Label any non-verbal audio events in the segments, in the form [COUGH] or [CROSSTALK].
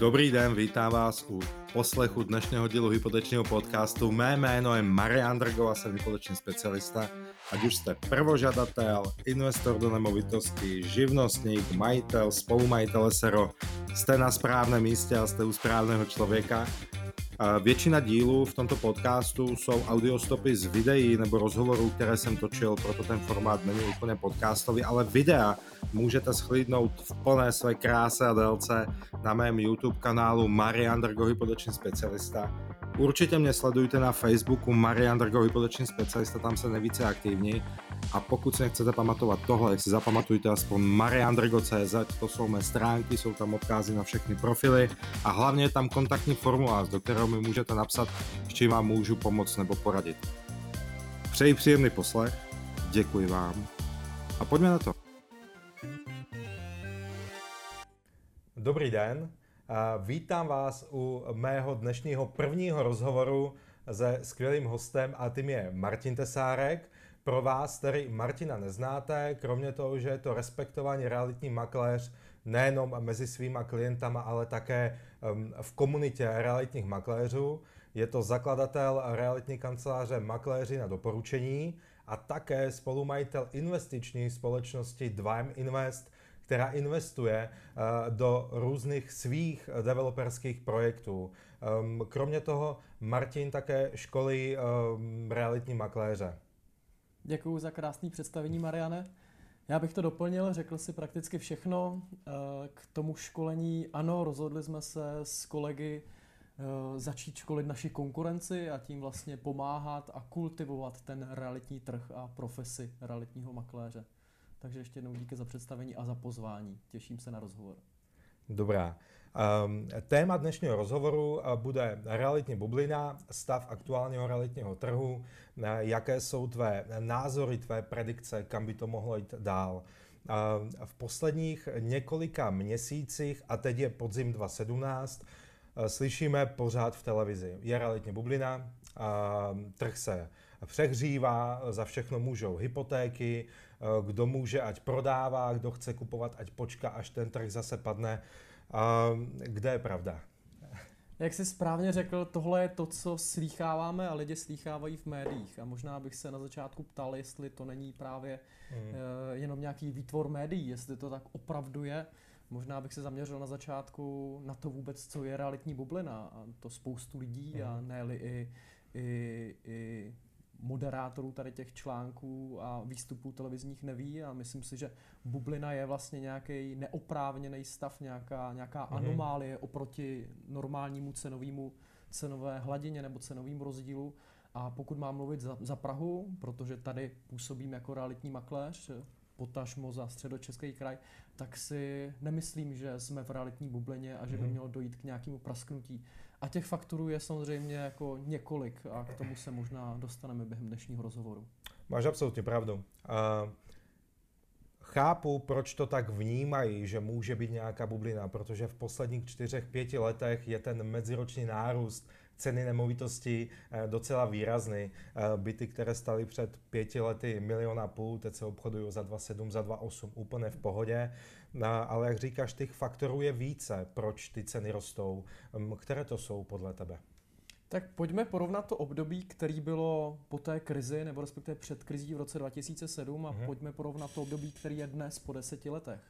Dobrý den, vítám vás u poslechu dnešného dílu hypotečního podcastu. Mé jméno je Marian Drgo a jsem hypoteční specialista. Ať už jste prvožadatel, investor do nemovitosti, živnostník, majitel, spolumajitel SRO, jste na správném místě a jste u správného člověka. Většina dílů v tomto podcastu jsou audiostopy z videí nebo rozhovorů, které jsem točil, proto ten formát není úplně podcastový, ale videa můžete schlídnout v plné své kráse a délce na mém YouTube kanálu Marian Drgo Hypoteční specialista. Určitě mě sledujte na Facebooku Marian Drgo Hypoteční specialista, tam se nejvíce aktivní. A pokud si nechcete pamatovat tohle, si zapamatujte aspoň mariandrgo.cz, to jsou mé stránky, jsou tam odkazy na všechny profily a hlavně je tam kontaktní formulář, do kterého mi můžete napsat, s čím vám můžu pomoct nebo poradit. Přeji příjemný poslech, děkuji vám a pojďme na to. Dobrý den, vítám vás u mého dnešního prvního rozhovoru se skvělým hostem a tím je Martin Tesárek. Pro vás, který Martina neznáte, kromě toho, že je to respektovaný realitní makléř nejenom mezi svýma klientama, ale také v komunitě realitních makléřů, je to zakladatel realitní kanceláře Makléři na doporučení a také spolumajitel investiční společnosti 2M Invest, která investuje eh, do různých svých developerských projektů. Ehm, kromě toho Martin také školí ehm, realitní makléře. Děkuji za krásné představení, Mariane. Já bych to doplnil, řekl si prakticky všechno. Eh, k tomu školení, ano, rozhodli jsme se s kolegy eh, začít školit naši konkurenci a tím vlastně pomáhat a kultivovat ten realitní trh a profesi realitního makléře. Takže ještě jednou díky za představení a za pozvání. Těším se na rozhovor. Dobrá. Um, téma dnešního rozhovoru uh, bude realitní bublina, stav aktuálního realitního trhu, uh, jaké jsou tvé názory, tvé predikce, kam by to mohlo jít dál. Uh, v posledních několika měsících, a teď je podzim 2017, slyšíme pořád v televizi. Je realitní bublina, trh se přehřívá, za všechno můžou hypotéky, kdo může, ať prodává, kdo chce kupovat, ať počká, až ten trh zase padne. Kde je pravda? Jak jsi správně řekl, tohle je to, co slýcháváme a lidi slýchávají v médiích. A možná bych se na začátku ptal, jestli to není právě hmm. jenom nějaký výtvor médií, jestli to tak opravdu je. Možná bych se zaměřil na začátku na to vůbec, co je realitní bublina. A to spoustu lidí hmm. a ne i, i, i moderátorů tady těch článků a výstupů televizních neví a myslím si, že bublina je vlastně nějaký neoprávněný stav, nějaká, nějaká mm-hmm. anomálie oproti normálnímu cenovému cenové hladině nebo cenovým rozdílu. A pokud mám mluvit za, za Prahu, protože tady působím jako realitní makléř, potažmo za středočeský kraj, tak si nemyslím, že jsme v realitní bublině a že by mhm. mělo dojít k nějakému prasknutí. A těch faktorů je samozřejmě jako několik a k tomu se možná dostaneme během dnešního rozhovoru. Máš absolutně pravdu. Uh, chápu, proč to tak vnímají, že může být nějaká bublina, protože v posledních čtyřech, pěti letech je ten meziroční nárůst ceny nemovitosti eh, docela výrazný. Eh, byty, které staly před pěti lety milion a půl, teď se obchodují za 2,7, za 2,8, úplně v pohodě. Eh, ale jak říkáš, těch faktorů je více, proč ty ceny rostou. Hm, které to jsou podle tebe? Tak pojďme porovnat to období, který bylo po té krizi, nebo respektive před krizí v roce 2007 a mm-hmm. pojďme porovnat to období, který je dnes po deseti letech.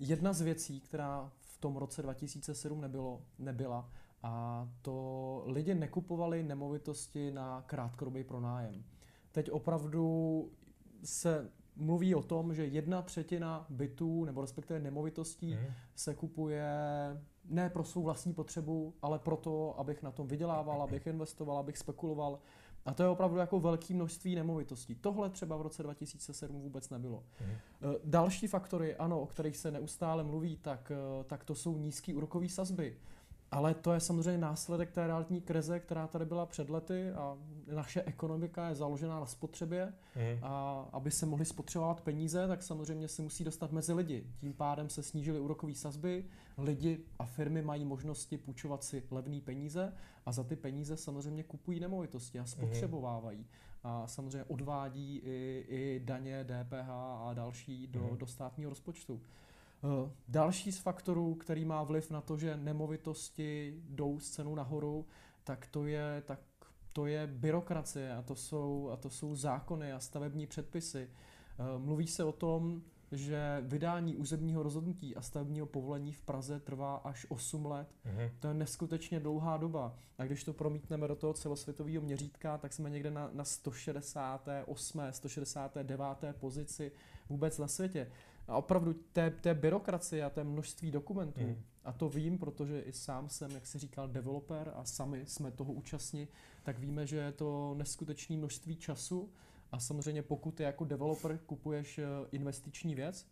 Jedna z věcí, která v tom roce 2007 nebylo, nebyla, a to lidi nekupovali nemovitosti na krátkodobý pronájem. Teď opravdu se mluví o tom, že jedna třetina bytů nebo respektive nemovitostí mm. se kupuje ne pro svou vlastní potřebu, ale proto, abych na tom vydělával, abych investoval, abych spekuloval. A to je opravdu jako velké množství nemovitostí. Tohle třeba v roce 2007 vůbec nebylo. Mm. Další faktory, ano, o kterých se neustále mluví, tak, eh, tak to jsou nízké úrokové sazby. Ale to je samozřejmě následek té realitní krize, která tady byla před lety a naše ekonomika je založená na spotřebě mm. a aby se mohli spotřebovat peníze, tak samozřejmě se musí dostat mezi lidi. Tím pádem se snížily úrokové sazby, lidi a firmy mají možnosti půjčovat si levné peníze a za ty peníze samozřejmě kupují nemovitosti a spotřebovávají. A samozřejmě odvádí i, i daně, DPH a další do, mm. do státního rozpočtu. Další z faktorů, který má vliv na to, že nemovitosti jdou z cenu nahoru, tak to je, tak to je byrokracie a to, jsou, a to jsou zákony a stavební předpisy. Mluví se o tom, že vydání územního rozhodnutí a stavebního povolení v Praze trvá až 8 let. Mm-hmm. To je neskutečně dlouhá doba. A když to promítneme do toho celosvětového měřítka, tak jsme někde na, na 168. 169. pozici vůbec na světě. A opravdu té, té byrokracie a té množství dokumentů, mm. a to vím, protože i sám jsem, jak si říkal, developer a sami jsme toho účastní, tak víme, že je to neskutečné množství času a samozřejmě pokud ty jako developer kupuješ eh, investiční věc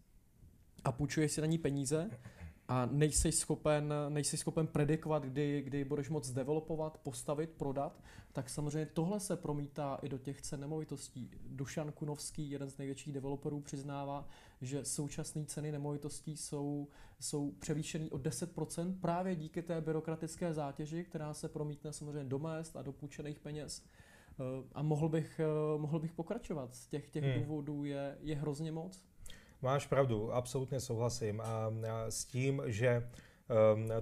a půjčuješ si na ní peníze a nejsi schopen, nejsi schopen predikovat, kdy, kdy budeš moc developovat, postavit, prodat, tak samozřejmě tohle se promítá i do těch cen nemovitostí. Dušan Kunovský, jeden z největších developerů, přiznává, že současné ceny nemovitostí jsou, jsou převýšený o 10% právě díky té byrokratické zátěži, která se promítne samozřejmě do mest a do půjčených peněz. Eh, a mohl bych, eh, mohl bych pokračovat. Z těch, těch hmm. důvodů je, je hrozně moc. Máš pravdu, absolutně souhlasím. A, s tím, že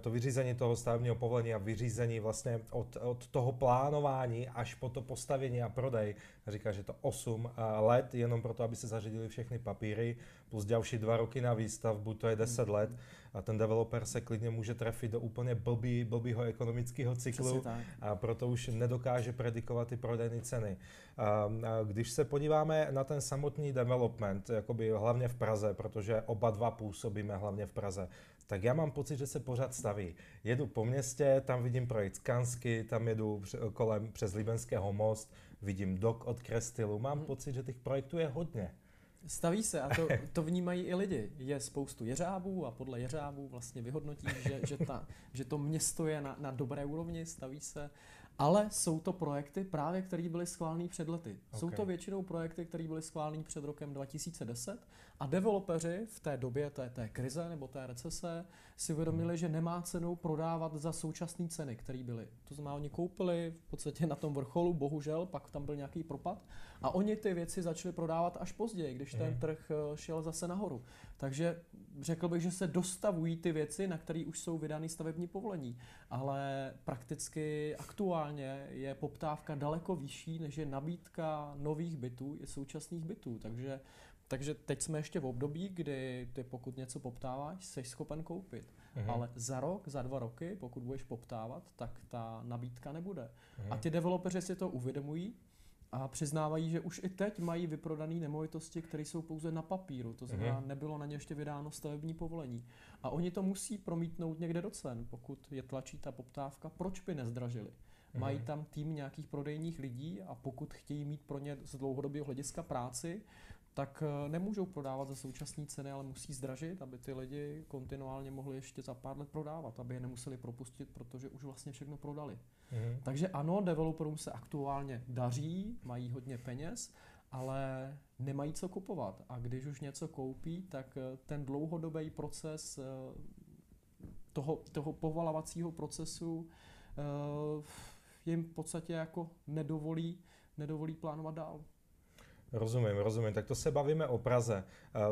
to vyřízení toho stavebního povolení a vyřízení vlastně od, od toho plánování až po to postavení a prodej, říká, že to 8 let jenom proto, aby se zařídili všechny papíry, plus další dva roky na výstavbu, to je 10 hmm. let a ten developer se klidně může trefit do úplně blbý, blbýho ekonomického cyklu a proto už nedokáže predikovat ty prodejní ceny. A, a když se podíváme na ten samotný development, jakoby hlavně v Praze, protože oba dva působíme hlavně v Praze, tak já mám pocit, že se pořád staví. Jedu po městě, tam vidím projekt Skansky, tam jedu kolem přes Libenského most, vidím dok od Krestilu, mám hmm. pocit, že těch projektů je hodně. Staví se a to, [LAUGHS] to vnímají i lidi. Je spoustu jeřábů a podle jeřábů vlastně vyhodnotí, že, že, ta, že to město je na, na dobré úrovni, staví se. Ale jsou to projekty právě, které byly schváleny před lety. Okay. Jsou to většinou projekty, které byly schváleny před rokem 2010 a developeři v té době té, té krize nebo té recese si uvědomili, hmm. že nemá cenu prodávat za současné ceny, které byly. To znamená, oni koupili v podstatě na tom vrcholu, bohužel, pak tam byl nějaký propad a oni ty věci začali prodávat až později, když ten hmm. trh eh, šel zase nahoru. Takže řekl bych, že se dostavují ty věci, na které už jsou vydány stavební povolení, ale prakticky aktuálně je poptávka daleko vyšší, než je nabídka nových bytů i současných bytů. Takže takže teď jsme ještě v období, kdy ty pokud něco poptáváš, jsi schopen koupit. Mm-hmm. Ale za rok, za dva roky, pokud budeš poptávat, tak ta nabídka nebude. Mm-hmm. A ty developeři si to uvědomují a přiznávají, že už i teď mají vyprodané nemovitosti, které jsou pouze na papíru, to znamená, mm-hmm. nebylo na ně ještě vydáno stavební povolení. A oni to musí promítnout někde do cen, pokud je tlačí ta poptávka, proč by nezdražili? Mm-hmm. Mají tam tým nějakých prodejních lidí a pokud chtějí mít pro ně z dlouhodobého hlediska práci, tak eh, nemůžou prodávat za současné ceny, ale musí zdražit, aby ty lidi kontinuálně mohli ještě za pár let prodávat, aby je nemuseli propustit, protože už vlastně všechno prodali. Mm-hmm. Takže ano, developerům se aktuálně daří, mají hodně peněz, ale nemají co kupovat. A když už něco koupí, tak eh, ten dlouhodobý proces eh, toho, toho povalovacího procesu jim v podstatě jako nedovolí, nedovolí plánovat dál. Rozumím, rozumím. Tak to se bavíme o Praze.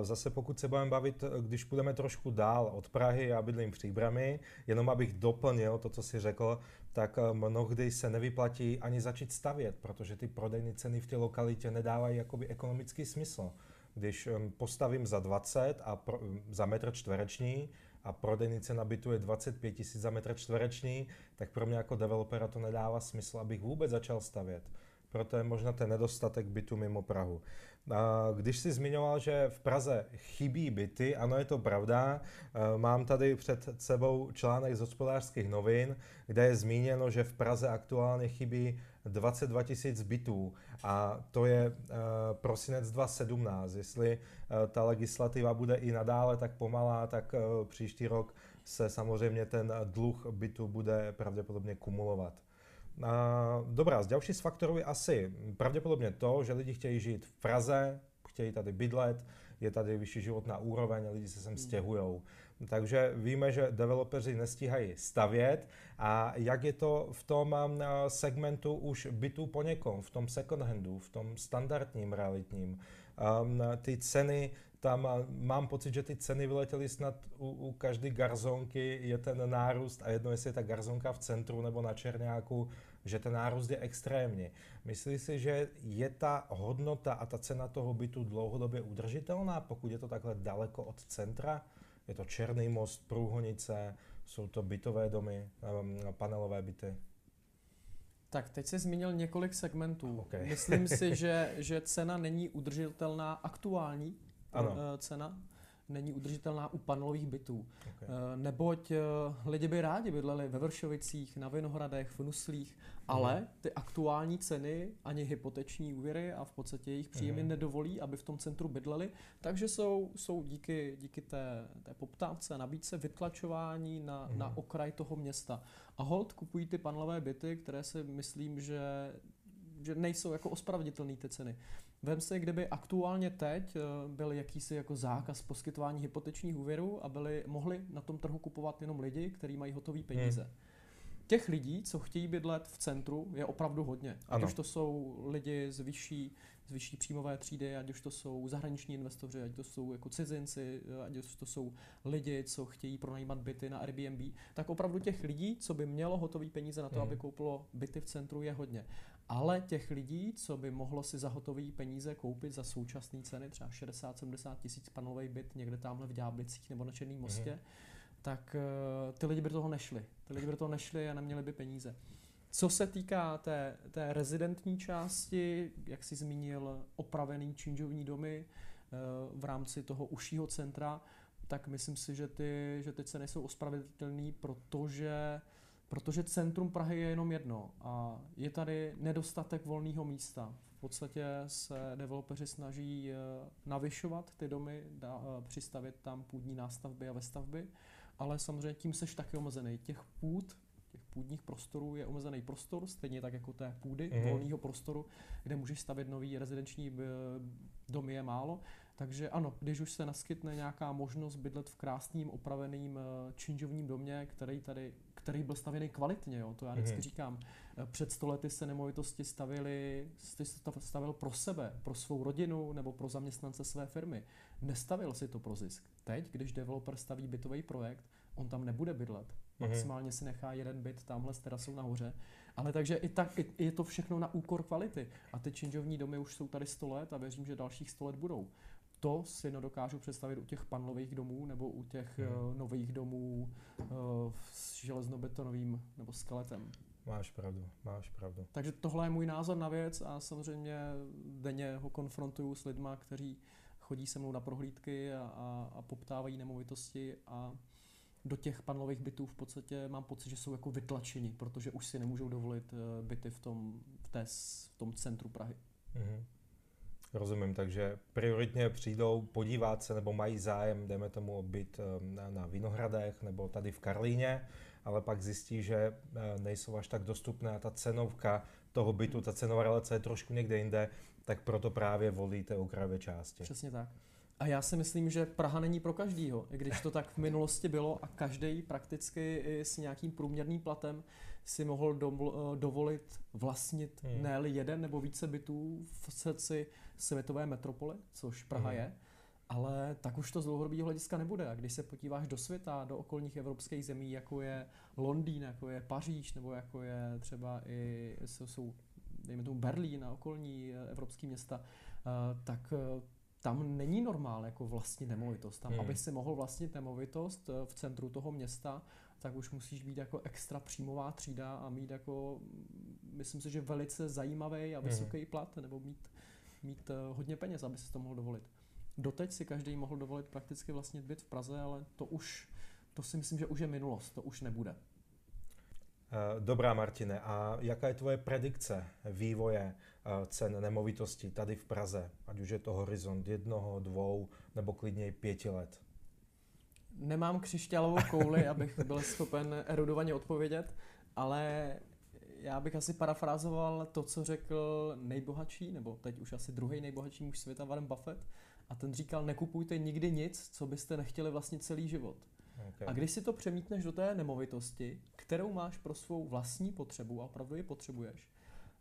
Zase pokud se budeme bavit, když půjdeme trošku dál od Prahy, já bydlím v Příbrami, jenom abych doplnil to, co si řekl, tak eh, mnohdy se nevyplatí ani začít stavět, protože ty prodejní ceny v té lokalitě nedávají jakoby ekonomický smysl. Když postavím za 20 a pro, za metr čtvereční a prodejní cena bytu je 25 tisíc za metr čtvereční, tak pro mě jako developera to nedává smysl, abych vůbec začal stavět proto je možná ten nedostatek bytu mimo Prahu. Když si zmiňoval, že v Praze chybí byty, ano, je to pravda. E, mám tady před sebou článek z hospodářských novin, kde je zmíněno, že v Praze aktuálně chybí 22 tisíc bytů a to je e, prosinec 2017. Jestli e, ta legislativa bude i nadále tak pomalá, tak příští rok se samozřejmě ten dluh bytu bude pravděpodobně kumulovat. Dobrá, z další z faktorů je asi pravděpodobně to, že lidi chtějí žít v Praze, chtějí tady bydlet, je tady vyšší životná úroveň a lidi se sem hmm. stěhují. Takže víme, že developeři nestíhají stavět a jak je to v tom um, segmentu už bytů po někom, v tom second handu, v tom standardním realitním. Um, ty ceny tam mám pocit, že ty ceny vyletěly snad u, u každé garzonky, je ten nárůst a jedno, jestli je ta garzonka v centru nebo na Černáku, že ten nárůst je extrémní. Myslíš si, že je ta hodnota a ta cena toho bytu dlouhodobě udržitelná, pokud je to takhle daleko od centra? Je to Černý most, Průhonice, jsou to bytové domy, panelové byty? Tak teď jsi zmínil několik segmentů. Okay. Myslím si, [LAUGHS] že, že cena není udržitelná aktuální ano. Eh, cena není udržitelná u panelových bytů. Okay. Eh, neboť eh, lidi by rádi bydleli ve Vršovicích, na Vinohradech, v Nuslích, ale mhm. ty aktuální ceny ani hypoteční úvěry a v podstatě jejich příjmy mm. nedovolí, aby v tom centru bydleli, takže jsou, jsou díky, díky té, té poptávce a nabídce vytlačování na, mm. na okraj toho města. A hold kupují ty panelové byty, které si myslím, že že nejsou jako ospravedlnitelné ty ceny. Vem si, kdyby aktuálně teď eh, byl jakýsi jako zákaz poskytování hypotečních úvěrů a byli, mohli na tom trhu kupovat jenom lidi, kteří mají hotové peníze. Hmm. Těch lidí, co chtějí bydlet v centru, je opravdu hodně. Ať už to jsou lidi z vyšší, z vyšší příjmové třídy, ať už to jsou zahraniční investoři, ať to jsou jako cizinci, ať už to jsou lidi, co chtějí pronajímat byty na Airbnb, tak opravdu těch lidí, co by mělo hotové peníze na to, hmm. aby koupilo byty v centru, je hodně. Ale těch lidí, co by mohlo si za hotové peníze koupit za současné ceny, třeba 60-70 tisíc panelový byt někde tamhle v Ďáblicích nebo na Černém mostě, mm. tak uh, ty lidi by do toho nešli. Ty lidi by do toho nešli a neměli by peníze. Co se týká té, té rezidentní části, jak jsi zmínil, opravený činžovní domy uh, v rámci toho užšího centra, tak myslím si, že ty, že ty ceny jsou ospravedlněné, protože Protože centrum Prahy je jenom jedno a je tady nedostatek volného místa. V podstatě se developeři snaží eh, navyšovat ty domy, dá, eh, přistavit tam půdní nástavby a vestavby, ale samozřejmě tím seš taky omezený. Těch půd, těch půdních prostorů je omezený prostor, stejně tak jako té půdy, mm-hmm. volného prostoru, kde můžeš stavět nový rezidenční eh, domy je málo. Takže ano, když už se naskytne nějaká možnost bydlet v krásným opraveným činžovním domě, který tady který byl stavěný kvalitně, jo, to já vždycky mm-hmm. říkám. Eh, před stolety se nemovitosti stavili, stavil pro sebe, pro svou rodinu nebo pro zaměstnance své firmy. Nestavil si to pro zisk. Teď, když developer staví bytový projekt, on tam nebude bydlet. Mm-hmm. Maximálně si nechá jeden byt tamhle s terasou nahoře. Ale takže i tak i, je to všechno na úkor kvality. A ty činžovní domy už jsou tady 100 let a věřím, že dalších 100 let budou to si nedokážu představit u těch panlových domů nebo u těch hmm. uh, nových domů uh, s železnobetonovým nebo skeletem. Máš pravdu, máš pravdu. Takže tohle je můj názor na věc a samozřejmě denně ho konfrontuju s lidma, kteří chodí se mnou na prohlídky a, a, a poptávají nemovitosti a do těch panelových bytů v podstatě mám pocit, že jsou jako vytlačeni, protože už si nemůžou dovolit eh, byty v tom, v té, v tom centru Prahy. Mm-hmm. Rozumím, takže prioritně přijdou podívat se nebo mají zájem, dejme tomu, byt ehm, na, na Vinohradech nebo tady v Karlíně, ale pak zjistí, že eh, nejsou až tak dostupné a ta cenovka toho bytu, ta cenová relace je trošku někde jinde, tak proto právě volíte okrajové části. Přesně tak. A já si myslím, že Praha není pro každýho, i když to tak v minulosti bylo a každý prakticky i s nějakým průměrným platem si mohl eh, dovolit vlastnit hmm. ne jeden nebo více bytů v srdci světové metropole, což Praha hmm. je, ale tak už to z dlouhodobého hlediska nebude. A když se podíváš do světa, do okolních evropských zemí, jako je Londýn, jako je Paříž, nebo jako je třeba i jsou, dejme tomu Berlín a okolní eh, evropské města, eh, tak tam není normál jako vlastní nemovitost. Tam, hmm. aby si mohl vlastnit nemovitost v centru toho města, tak už musíš být jako extra příjmová třída a mít jako, myslím si, že velice zajímavý a mhm. vysoký mm. plat, nebo mít, mít eh, hodně peněz, aby si to mohl dovolit. Doteď si každý mohl dovolit prakticky vlastnit byt v Praze, ale to už, to si myslím, že už je minulost, to už nebude. Eh, dobrá, Martine, a jaká je tvoje predikce vývoje eh, cen nemovitostí tady v Praze? Ať už je to horizont jednoho, dvou nebo klidně i pěti let nemám křišťálovou kouli, abych byl schopen erudovaně odpovědět, ale já bych asi parafrázoval to, co řekl nejbohatší, nebo teď už asi druhý nejbohatší muž světa, Warren Buffett, a ten říkal, nekupujte nikdy nic, co byste nechtěli vlastně celý život. Okay. A když si to přemítneš do té nemovitosti, kterou máš pro svou vlastní potřebu a opravdu ji potřebuješ,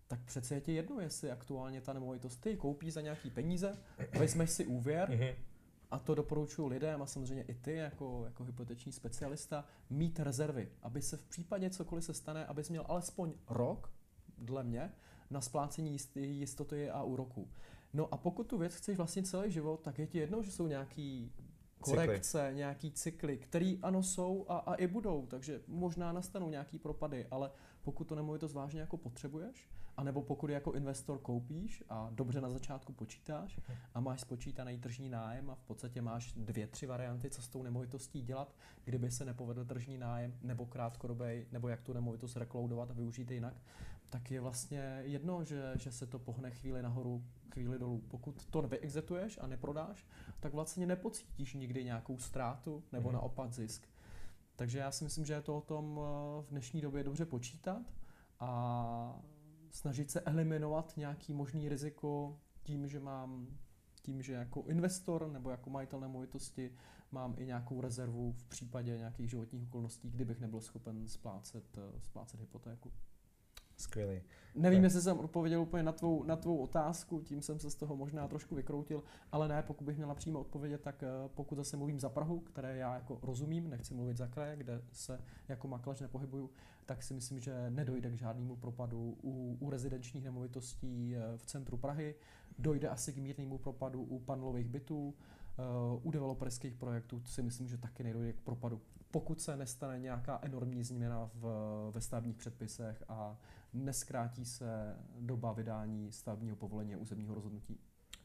tak přece je ti jedno, jestli aktuálně ta nemovitost ty koupíš za nějaký peníze, vezmeš si úvěr mhm. a to doporučuji lidem a samozřejmě i ty jako, jako hypoteční specialista mít rezervy, aby se v případě cokoliv se stane, abys měl alespoň rok, dle mě, na splácení jistoty a úroku. No a pokud tu věc chceš vlastně celý život, tak je ti jedno, že jsou nějaký korekce, cykly. nějaký cykly, který ano jsou a, a i budou, takže možná nastanou nějaký propady, ale pokud to nemovitost vážně jako potřebuješ, anebo pokud jako investor koupíš a dobře na začátku počítáš a máš spočítaný tržní nájem a v podstatě máš dvě, tři varianty, co s tou nemovitostí dělat, kdyby se nepovedl tržní nájem nebo krátkodobý, nebo jak tu nemovitost rekloudovat a využít jinak, tak je vlastně jedno, že, že se to pohne chvíli nahoru, chvíli dolů. Pokud to vyexetuješ a neprodáš, tak vlastně nepocítíš nikdy nějakou ztrátu nebo mm-hmm. naopak zisk. Takže já si myslím, že je to o tom eh, v dnešní době dobře počítat a snažit se eliminovat nějaký možný riziko tím, že mám tím, že jako investor nebo jako majitel nemovitosti mám i nějakou rezervu v případě nějakých životních okolností, kdybych nebyl schopen splácet, eh, splácet hypotéku. Skvělý. Nevím, tak. jestli jsem odpověděl úplně na tvou, na tvou otázku, tím jsem se z toho možná trošku vykroutil, ale ne, pokud bych měla přímo odpovědět, tak eh, pokud zase mluvím za Prahu, které já jako rozumím, nechci mluvit za kraje, kde se jako maklař nepohybuju, tak si myslím, že nedojde k žádnému propadu u, u rezidenčních nemovitostí eh, v centru Prahy, dojde asi k mírnému propadu u panelových bytů, eh, u developerských projektů si myslím, že taky nedojde k propadu pokud se nestane nějaká enormní změna v, ve stavebních předpisech a neskrátí se doba vydání stavebního povolení a územního rozhodnutí.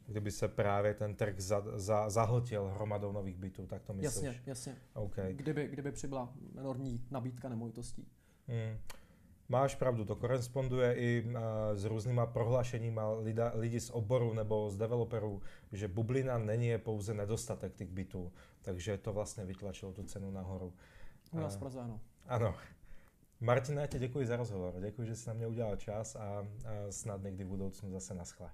Kdyby se právě ten trh za, za, zahltil hromadou nových bytů, tak to myslíš? Jasně, jasně. Okay. Kdyby, kdyby přibyla enormní nabídka nemovitostí. Hmm. Máš pravdu, to koresponduje i uh, s různýma prohlášeníma lida, lidí z oboru nebo z developerů, že bublina není je pouze nedostatek těch bytů, takže to vlastně vytlačilo tu cenu nahoru. U nás uh, ano. Ano. Martina, ti děkuji za rozhovor, děkuji, že jsi na mě udělal čas a, a snad někdy v budoucnu zase naschle.